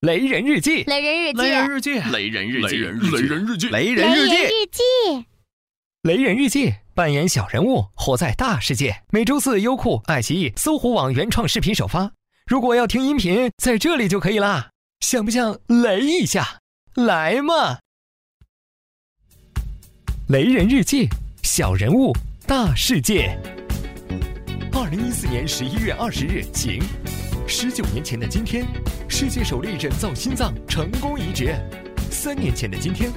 雷人日记，雷人日记，雷人日记，雷人日记，雷人日记，雷人日记，记，雷人日记，扮演小人物，活在大世界。每周四，优酷、爱奇艺、搜狐网原创视频首发。如果要听音频，在这里就可以啦。想不想雷一下？来嘛！雷人日记，小人物，大世界。二零一四年十一月二十日，晴。十九年前的今天，世界首例人造心脏成功移植。三年前的今天，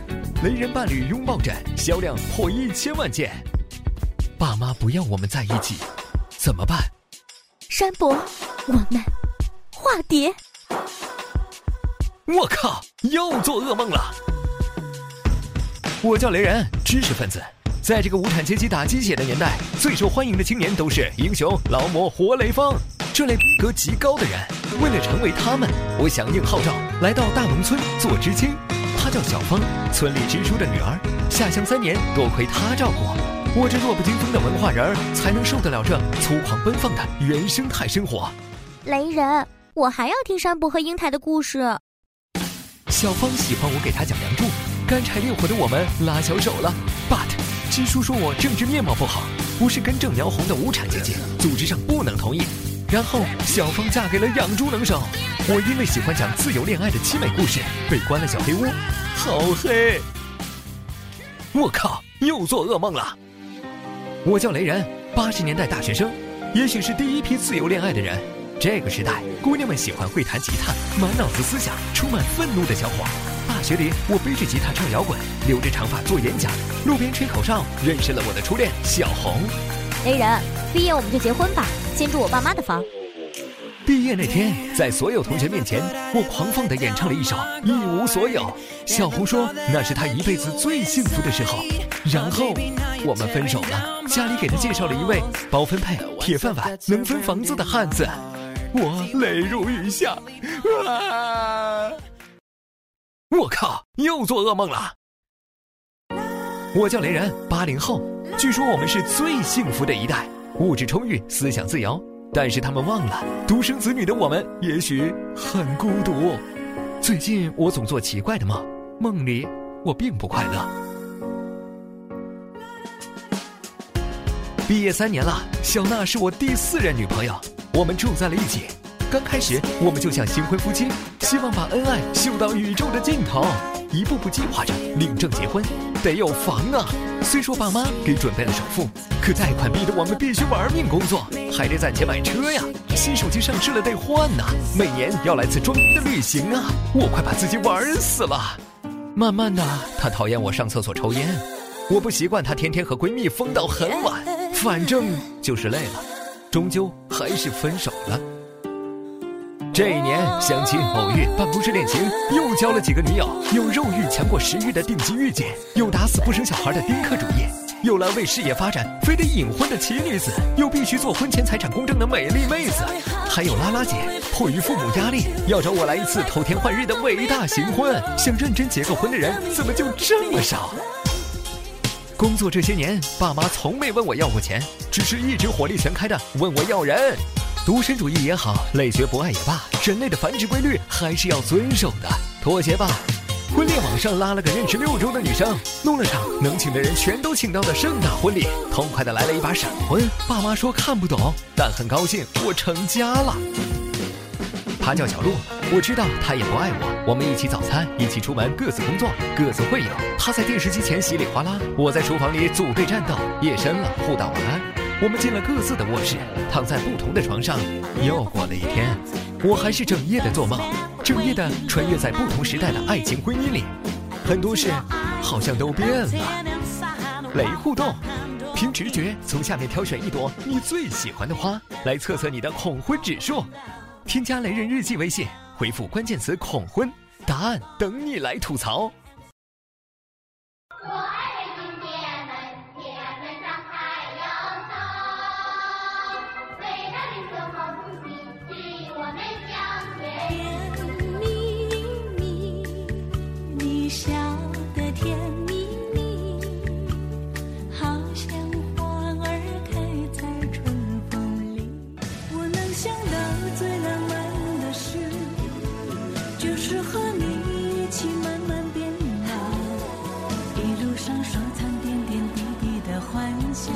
雷人伴侣拥抱枕销量破一千万件。爸妈不要我们在一起，怎么办？山伯，我们化蝶。我靠，又做噩梦了。我叫雷人，知识分子。在这个无产阶级打鸡血的年代，最受欢迎的青年都是英雄、劳模、活雷锋。这类逼格极高的人，为了成为他们，我响应号召，来到大农村做知青。她叫小芳，村里支书的女儿。下乡三年，多亏她照顾，我这弱不禁风的文化人儿，才能受得了这粗犷奔放的原生态生活。雷人，我还要听山伯和英台的故事。小芳喜欢我给她讲梁祝，干柴烈火的我们拉小手了。But，支书说我政治面貌不好，不是根正苗红的无产阶级，组织上不能同意。然后，小芳嫁给了养猪能手。我因为喜欢讲自由恋爱的凄美故事，被关了小黑屋，好黑！我靠，又做噩梦了。我叫雷人，八十年代大学生，也许是第一批自由恋爱的人。这个时代，姑娘们喜欢会弹吉他、满脑子思想、充满愤怒的小伙。大学里，我背着吉他唱摇滚，留着长发做演讲，路边吹口哨，认识了我的初恋小红。雷人，毕业我们就结婚吧。先住我爸妈的房。毕业那天，在所有同学面前，我狂放地演唱了一首《一无所有》。小红说那是她一辈子最幸福的时候。然后我们分手了。家里给她介绍了一位包分配、铁饭碗、能分房子的汉子。我泪如雨下。啊！我靠，又做噩梦了。我叫雷人，八零后，据说我们是最幸福的一代。物质充裕，思想自由，但是他们忘了，独生子女的我们也许很孤独。最近我总做奇怪的梦，梦里我并不快乐。毕业三年了，小娜是我第四任女朋友，我们住在了一起。刚开始我们就像新婚夫妻，希望把恩爱秀到宇宙的尽头。一步步计划着领证结婚，得有房啊！虽说爸妈给准备了首付，可贷款逼得我们必须玩命工作，还得攒钱买车呀。新手机上市了得换呐，每年要来次装逼的旅行啊！我快把自己玩死了。慢慢的，她讨厌我上厕所抽烟，我不习惯她天天和闺蜜疯到很晚，反正就是累了，终究还是分手了。这一年相亲偶遇办公室恋情，又交了几个女友，有肉欲强过食欲的顶级御姐，有打死不生小孩的丁克主义，有了为事业发展非得隐婚的奇女子，有必须做婚前财产公证的美丽妹子，还有拉拉姐，迫于父母压力要找我来一次偷天换日的伟大行婚，想认真结个婚的人怎么就这么少？工作这些年，爸妈从没问我要过钱，只是一直火力全开的问我要人。独身主义也好，累学不爱也罢，人类的繁殖规律还是要遵守的。妥协吧，婚恋网上拉了个认识六周的女生，弄了场能请的人全都请到的盛大婚礼，痛快的来了一把闪婚。爸妈说看不懂，但很高兴我成家了。他叫小鹿，我知道他也不爱我。我们一起早餐，一起出门，各自工作，各自会友。他在电视机前稀里哗啦，我在厨房里组队战斗。夜深了，互道晚安。我们进了各自的卧室，躺在不同的床上，又过了一天。我还是整夜的做梦，整夜的穿越在不同时代的爱情婚姻里，很多事好像都变了。雷互动，凭直觉从下面挑选一朵你最喜欢的花，来测测你的恐婚指数。添加雷人日记微信，回复关键词恐婚，答案等你来吐槽。上收藏点点滴滴的欢笑。